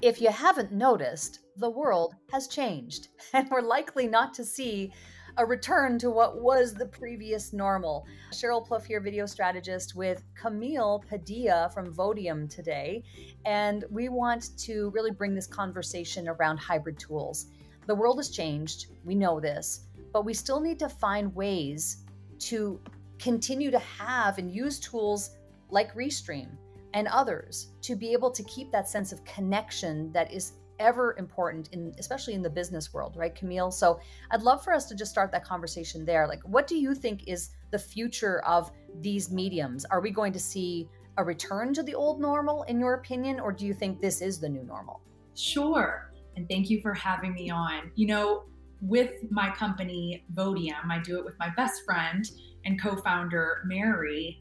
if you haven't noticed, the world has changed, and we're likely not to see a return to what was the previous normal. Cheryl Plouffe here, video strategist with Camille Padilla from Vodium today. And we want to really bring this conversation around hybrid tools. The world has changed, we know this, but we still need to find ways to continue to have and use tools like Restream and others to be able to keep that sense of connection that is ever important in especially in the business world right camille? So i'd love for us to just start that conversation there. Like what do you think is the future of these mediums? Are we going to see a return to the old normal in your opinion or do you think this is the new normal? Sure and thank you for having me on. You know with my company vodium i do it with my best friend and co-founder mary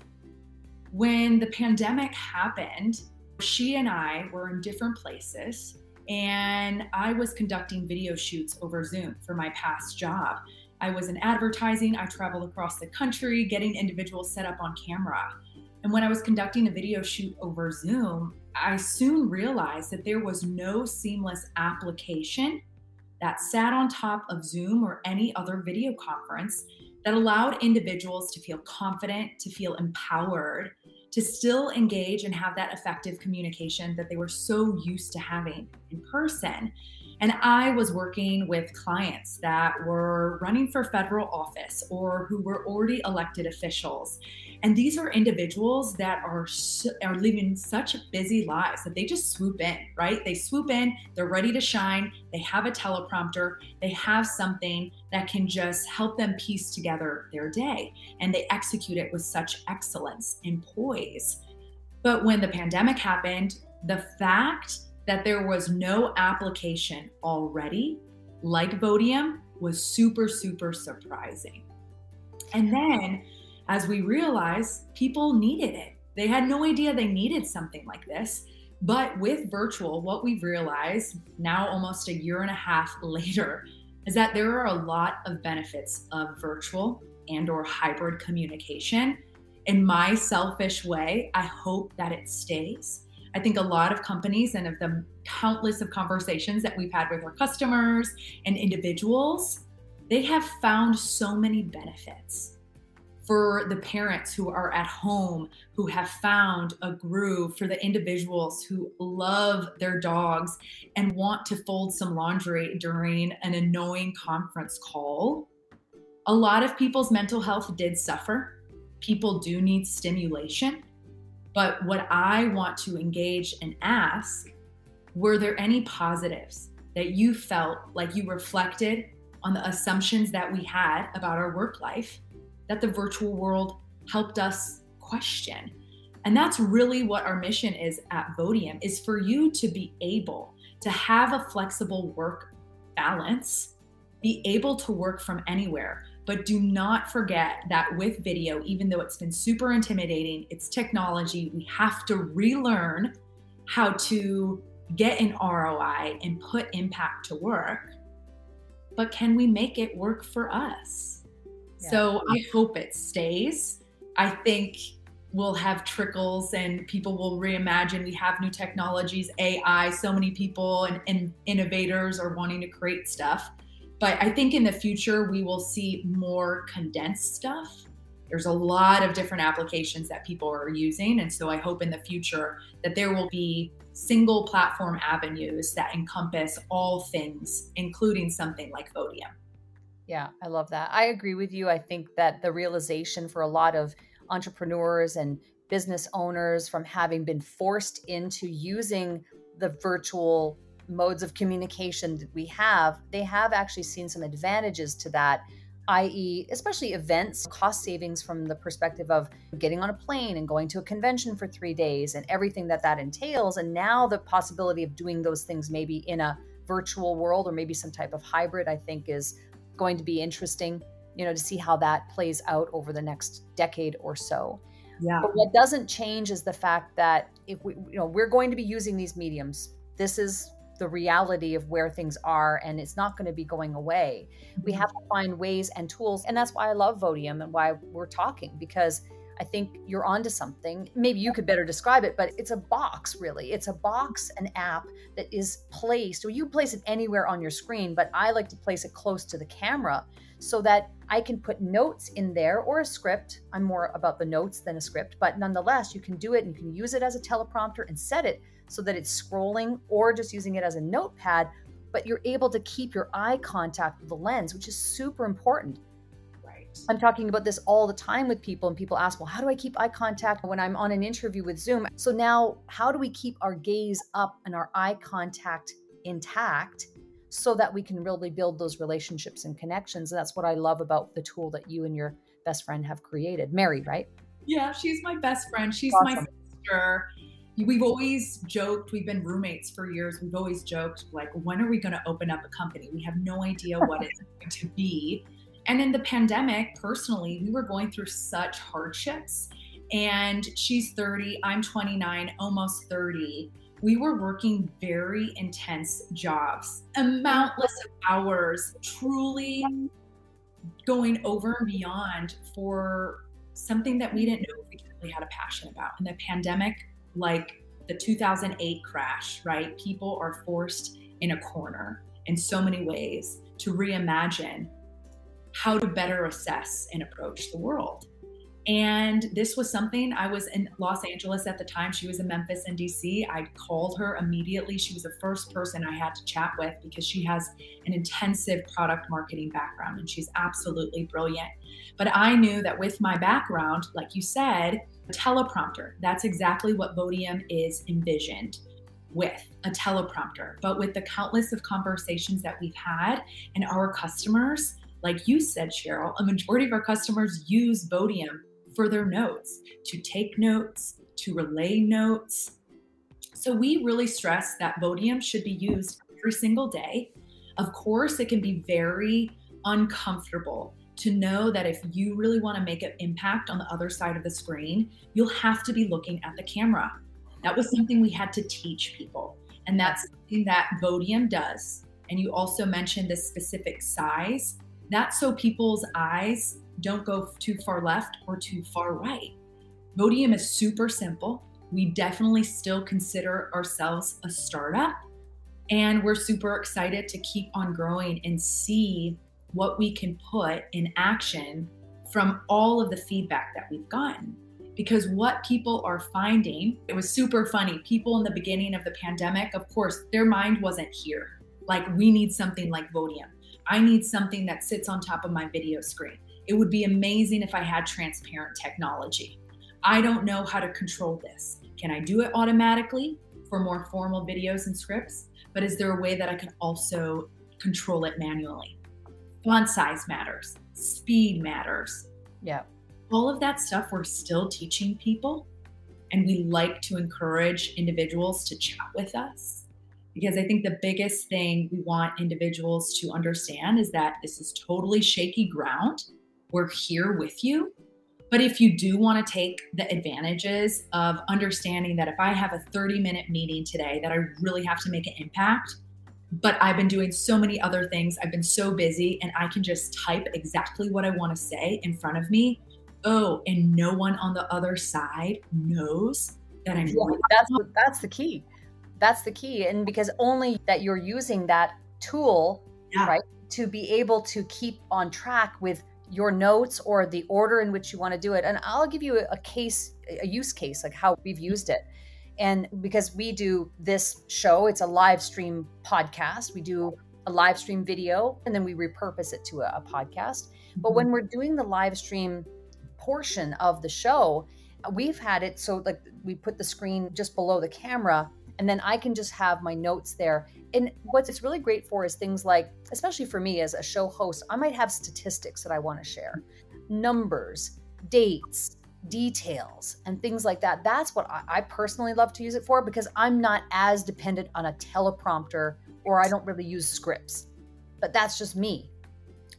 when the pandemic happened she and i were in different places and I was conducting video shoots over Zoom for my past job. I was in advertising, I traveled across the country getting individuals set up on camera. And when I was conducting a video shoot over Zoom, I soon realized that there was no seamless application that sat on top of Zoom or any other video conference that allowed individuals to feel confident, to feel empowered, to still engage and have that effective communication that they were so used to having in person. And I was working with clients that were running for federal office or who were already elected officials. And these are individuals that are are living such busy lives that they just swoop in, right? They swoop in, they're ready to shine, they have a teleprompter, they have something that can just help them piece together their day and they execute it with such excellence and poise. But when the pandemic happened, the fact that there was no application already, like Vodium, was super, super surprising. And then as we realized, people needed it. They had no idea they needed something like this. But with virtual, what we've realized now, almost a year and a half later, is that there are a lot of benefits of virtual and or hybrid communication in my selfish way i hope that it stays I think a lot of companies and of the countless of conversations that we've had with our customers and individuals, they have found so many benefits for the parents who are at home who have found a groove for the individuals who love their dogs and want to fold some laundry during an annoying conference call. A lot of people's mental health did suffer. People do need stimulation but what I want to engage and ask were there any positives that you felt like you reflected on the assumptions that we had about our work life that the virtual world helped us question? And that's really what our mission is at Vodium is for you to be able to have a flexible work balance, be able to work from anywhere, but do not forget that with video, even though it's been super intimidating, it's technology, we have to relearn how to get an ROI and put impact to work. But can we make it work for us? Yeah. So I hope it stays. I think we'll have trickles and people will reimagine. We have new technologies, AI, so many people and, and innovators are wanting to create stuff. But I think in the future, we will see more condensed stuff. There's a lot of different applications that people are using. And so I hope in the future that there will be single platform avenues that encompass all things, including something like Vodium. Yeah, I love that. I agree with you. I think that the realization for a lot of entrepreneurs and business owners from having been forced into using the virtual modes of communication that we have, they have actually seen some advantages to that i.e., especially events, cost savings from the perspective of getting on a plane and going to a convention for three days and everything that that entails. And now the possibility of doing those things maybe in a virtual world or maybe some type of hybrid, I think is going to be interesting, you know, to see how that plays out over the next decade or so. Yeah. But what doesn't change is the fact that if we, you know, we're going to be using these mediums. This is the reality of where things are and it's not going to be going away. We mm-hmm. have to find ways and tools. And that's why I love Vodium and why we're talking because I think you're onto something. Maybe you could better describe it, but it's a box, really. It's a box, an app that is placed, or you place it anywhere on your screen, but I like to place it close to the camera so that I can put notes in there or a script. I'm more about the notes than a script, but nonetheless, you can do it and you can use it as a teleprompter and set it so that it's scrolling or just using it as a notepad, but you're able to keep your eye contact with the lens, which is super important. Right. I'm talking about this all the time with people, and people ask, well, how do I keep eye contact when I'm on an interview with Zoom? So now, how do we keep our gaze up and our eye contact intact so that we can really build those relationships and connections? And that's what I love about the tool that you and your best friend have created. Mary, right? Yeah, she's my best friend. She's Awesome. my sister. We've always joked, we've been roommates for years. We've always joked, like, when are we going to open up a company? We have no idea what it's going to be. And in the pandemic, personally, we were going through such hardships. And she's 30, I'm 29, almost 30. We were working very intense jobs, amountless of hours, truly going over and beyond for something that we didn't know we really had a passion about. And the pandemic, like the 2008 crash, right? People are forced in a corner in so many ways to reimagine how to better assess and approach the world. And this was something I was in Los Angeles at the time. She was in Memphis and DC. I called her immediately. She was the first person I had to chat with because she has an intensive product marketing background and she's absolutely brilliant. But I knew that with my background, like you said, teleprompter, that's exactly what Vodium is envisioned with a teleprompter. But with the countless of conversations that we've had and our customers, like you said, Cheryl, a majority of our customers use Vodium for their notes, to take notes, to relay notes. So we really stress that Vodium should be used every single day. Of course, it can be very uncomfortable to know that if you really want to make an impact on the other side of the screen, you'll have to be looking at the camera. That was something we had to teach people. And that's something that Vodium does. And you also mentioned this specific size. That's so people's eyes don't go too far left or too far right. Vodium is super simple. We definitely still consider ourselves a startup. And we're super excited to keep on growing and see what we can put in action from all of the feedback that we've gotten. Because what people are finding, it was super funny. People in the beginning of the pandemic, of course, their mind wasn't here. Like, we need something like Vodium. I need something that sits on top of my video screen. It would be amazing if I had transparent technology. I don't know how to control this. Can I do it automatically for more formal videos and scripts? But is there a way that I can also control it manually? Font size matters, speed matters. Yeah. All of that stuff we're still teaching people. And we like to encourage individuals to chat with us because I think the biggest thing we want individuals to understand is that this is totally shaky ground. We're here with you. But if you do want to take the advantages of understanding that if I have a 30 minute meeting today that I really have to make an impact, but I've been doing so many other things, I've been so busy, and I can just type exactly what I want to say in front of me. Oh, and no one on the other side knows that I'm. Yeah, that's that's the key. That's the key, and because only that you're using that tool, Yeah. right, to be able to keep on track with your notes or the order in which you want to do it. And I'll give you a, a case, a use case, like how we've used it. And because we do this show, it's a live stream podcast. We do a live stream video and then we repurpose it to a, a podcast. But when mm-hmm. we're doing the live stream portion of the show, uh, we've had it so like we put the screen just below the camera and then I can just have my notes there. And what it's really great for is things like, especially for me as a show host, I might have statistics that I want to share, numbers, dates, details, and things like that. That's what I, I personally love to use it for because I'm not as dependent on a teleprompter or I don't really use scripts. But that's just me.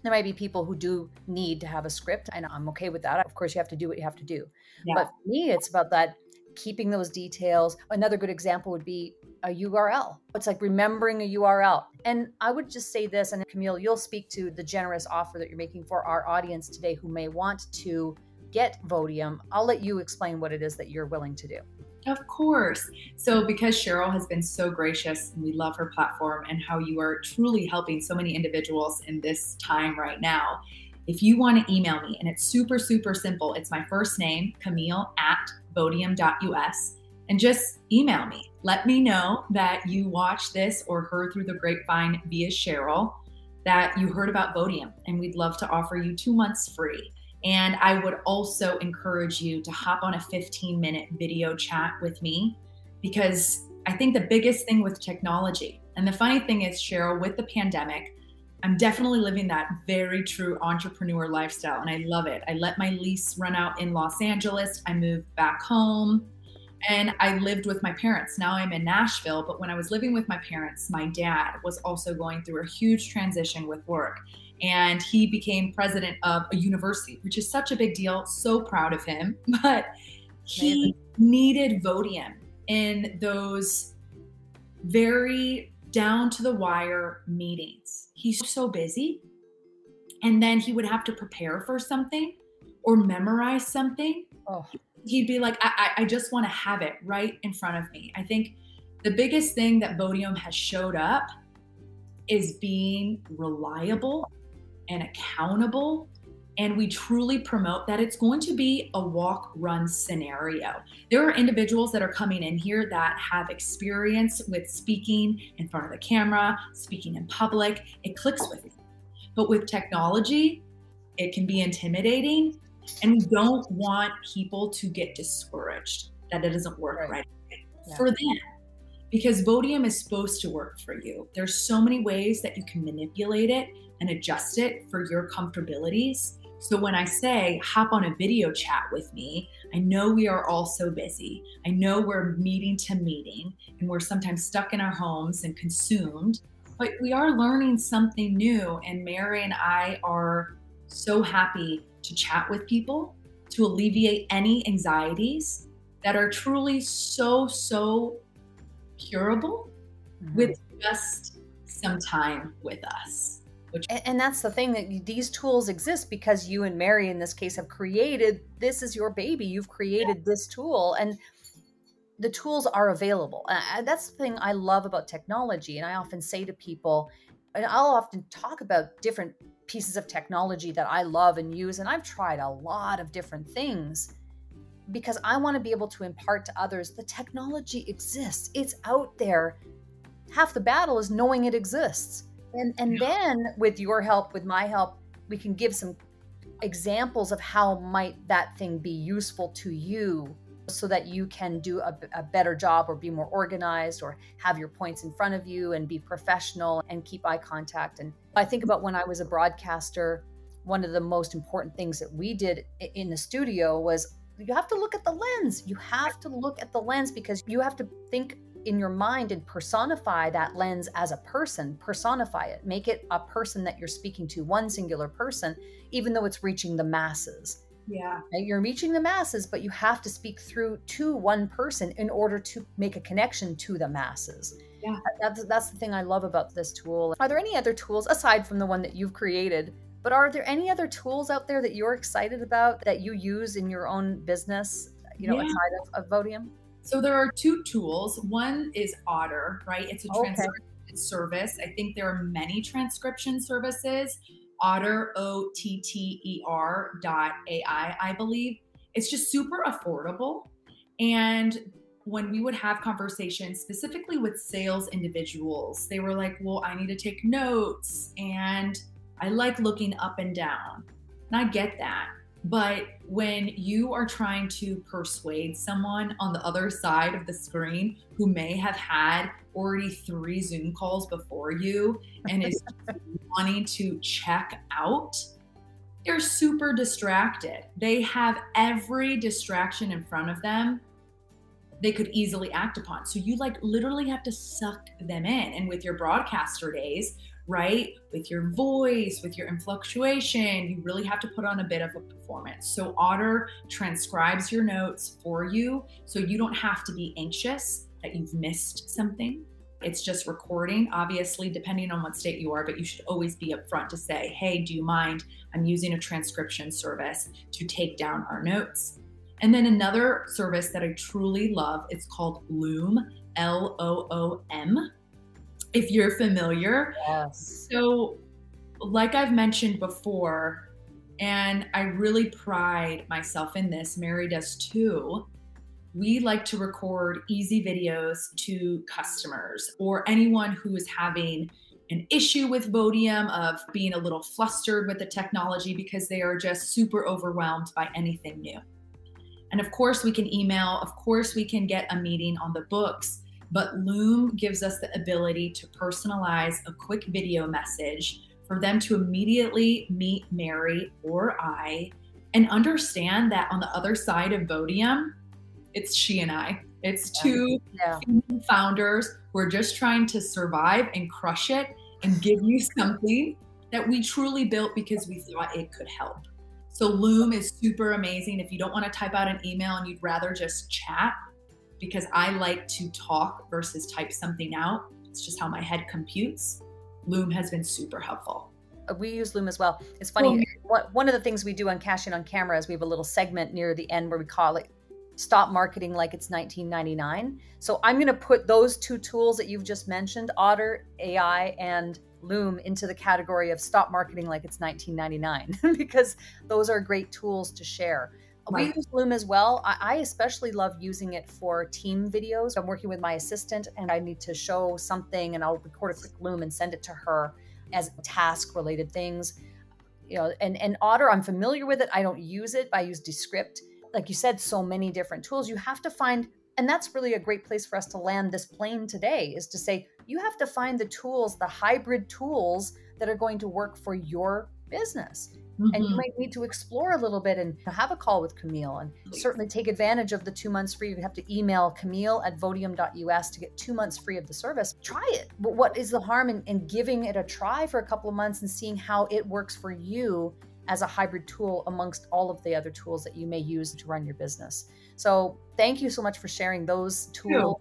There might be people who do need to have a script, and I'm okay with that. Of course, you have to do what you have to do. Yeah. But for me, it's about that keeping those details. Another good example would be a URL. It's like remembering a URL. And I would just say this, and Camille, you'll speak to the generous offer that you're making for our audience today who may want to get Vodium, I'll let you explain what it is that you're willing to do. Of course. So, because Cheryl has been so gracious and we love her platform and how you are truly helping so many individuals in this time right now, if you want to email me, and it's super, super simple, it's my first name, Camille at vodium.us, and just email me. Let me know that you watched this or heard through the grapevine via Cheryl that you heard about Vodium, and we'd love to offer you two months free. And I would also encourage you to hop on a 15 minute video chat with me because I think the biggest thing with technology, and the funny thing is, Cheryl, with the pandemic, I'm definitely living that very true entrepreneur lifestyle and I love it. I let my lease run out in Los Angeles. I moved back home and I lived with my parents. Now I'm in Nashville, but when I was living with my parents, my dad was also going through a huge transition with work and he became president of a university, which is such a big deal. So proud of him. But he Amazing. needed Vodium in those very down to the wire meetings. He's so busy. And then he would have to prepare for something or memorize something. Oh. He'd be like, I, I just want to have it right in front of me. I think the biggest thing that Vodium has showed up is being reliable and accountable. And we truly promote that it's going to be a walk run scenario. There are individuals that are coming in here that have experience with speaking in front of the camera, speaking in public. It clicks with you. But with technology, it can be intimidating. And we don't want people to get discouraged that it doesn't work right, right yeah. for them because Vodium is supposed to work for you. There's so many ways that you can manipulate it and adjust it for your comfortabilities. So when I say hop on a video chat with me, I know we are all so busy. I know we're meeting to meeting and we're sometimes stuck in our homes and consumed, but we are learning something new. And Mary and I are so happy to chat with people to alleviate any anxieties that are truly so, so curable mm-hmm. with just some time with us. Which- and, that's the thing that these tools exist because you and Mary, in this case, have created this is your baby. You've created yeah. this tool, and the tools are available. That's the thing I love about technology. And I often say to people, and I'll often talk about different pieces of technology that I love and use. And I've tried a lot of different things because I want to be able to impart to others the technology exists, it's out there. Half the battle is knowing it exists. And and then with your help, with my help, we can give some examples of how might that thing be useful to you so that you can do a, a, better job or be more organized or have your points in front of you and be professional and keep eye contact. And I think about when I was a broadcaster, one of the most important things that we did in the studio was you have to look at the lens. You have to look at the lens because you have to think in your mind and personify that lens as a person, personify it, make it a person that you're speaking to, one singular person, even though it's reaching the masses. Yeah. You're reaching the masses, but you have to speak through to one person in order to make a connection to the masses. Yeah. That's, that's the thing I love about this tool. Are there any other tools aside from the one that you've created? But are there any other tools out there that you're excited about that you use in your own business, you know, yeah. aside of, of Vodium? So there are two tools. One is Otter, right? It's a okay. transcription service. I think there are many transcription services. Otter, O T T E R dot AI, I believe. It's just super affordable. And when we would have conversations specifically with sales individuals, they were like, Well, I need to take notes and I like looking up and down. And I get that. But when you are trying to persuade someone on the other side of the screen who may have had already three Zoom calls before you and is wanting to check out, they're super distracted. They have every distraction in front of them they could easily act upon. So you like literally have to suck them in. And with your broadcaster days, right? With your voice, with your inflectuation, you really have to put on a bit of a performance. So Otter transcribes your notes for you so you don't have to be anxious that you've missed something. It's just recording, obviously, depending on what state you are, but you should always be upfront to say, hey, do you mind? I'm using a transcription service to take down our notes. And then another service that I truly love, it's called Loom, L O O M. If you're familiar. Yes. So, like I've mentioned before, and I really pride myself in this, Mary does too we like to record easy videos to customers or anyone who is having an issue with Vodium of being a little flustered with the technology because they are just super overwhelmed by anything new. And of course, we can email, of course, we can get a meeting on the books, but Loom gives us the ability to personalize a quick video message for them to immediately meet Mary or I and understand that on the other side of Vodium, it's she and I. It's two yeah. founders who are just trying to survive and crush it and give you something that we truly built because we thought it could help. So Loom is super amazing. If you don't want to type out an email and you'd rather just chat, because I like to talk versus type something out. It's just how my head computes. Loom has been super helpful. Uh, we use Loom as well. It's funny. one of the things we do on Cash In on Camera is we have a little segment near the end where we call it stop marketing like it's 1999. So I'm going to put those two tools that you've just mentioned, Otter AI and Loom, into the category of stop marketing like it's 1999 because those are great tools to share. We use Loom as well. I, especially love using it for team videos. I'm working with my assistant and I need to show something and I'll record a quick Loom and send it to her as task related things. You know, and, and Otter, I'm familiar with it. I don't use it. I use Descript like you said, so many different tools. You have to find, and that's really a great place for us to land this plane today is to say, you have to find the tools, the hybrid tools that are going to work for your business. Mm-hmm. And you mm-hmm. might need to explore a little bit and have a call with Camille and Please. certainly take advantage of the two months free. You have to email Camille at vodium.us to get two months free of the service. Try it. But what is the harm in, in giving it a try for a couple of months and seeing how it works for you as a hybrid tool amongst all of the other tools that you may use to run your business. So thank you so much for sharing those tools.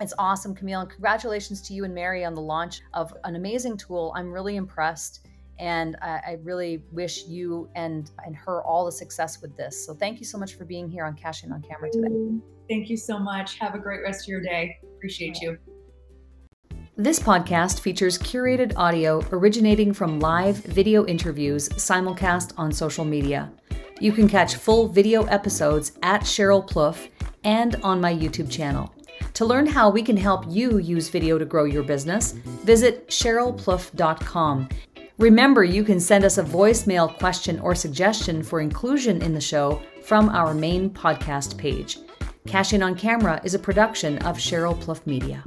It's awesome, Camille. And congratulations to you and Mary on the launch of an amazing tool. I'm really impressed. And I, I really wish you and, and her all the success with this. So thank you so much for being here on Cash In on Camera today. Thank you so much. Have a great rest of your day. Appreciate you. This podcast features curated audio originating from live video interviews simulcast on social media. You can catch full video episodes at Cheryl Plouffe and on my YouTube channel. To learn how we can help you use video to grow your business, visit CherylPlouffe.com. Remember, you can send us a voicemail question or suggestion for inclusion in the show from our main podcast page. Cash on Camera is a production of Cheryl Plouffe Media.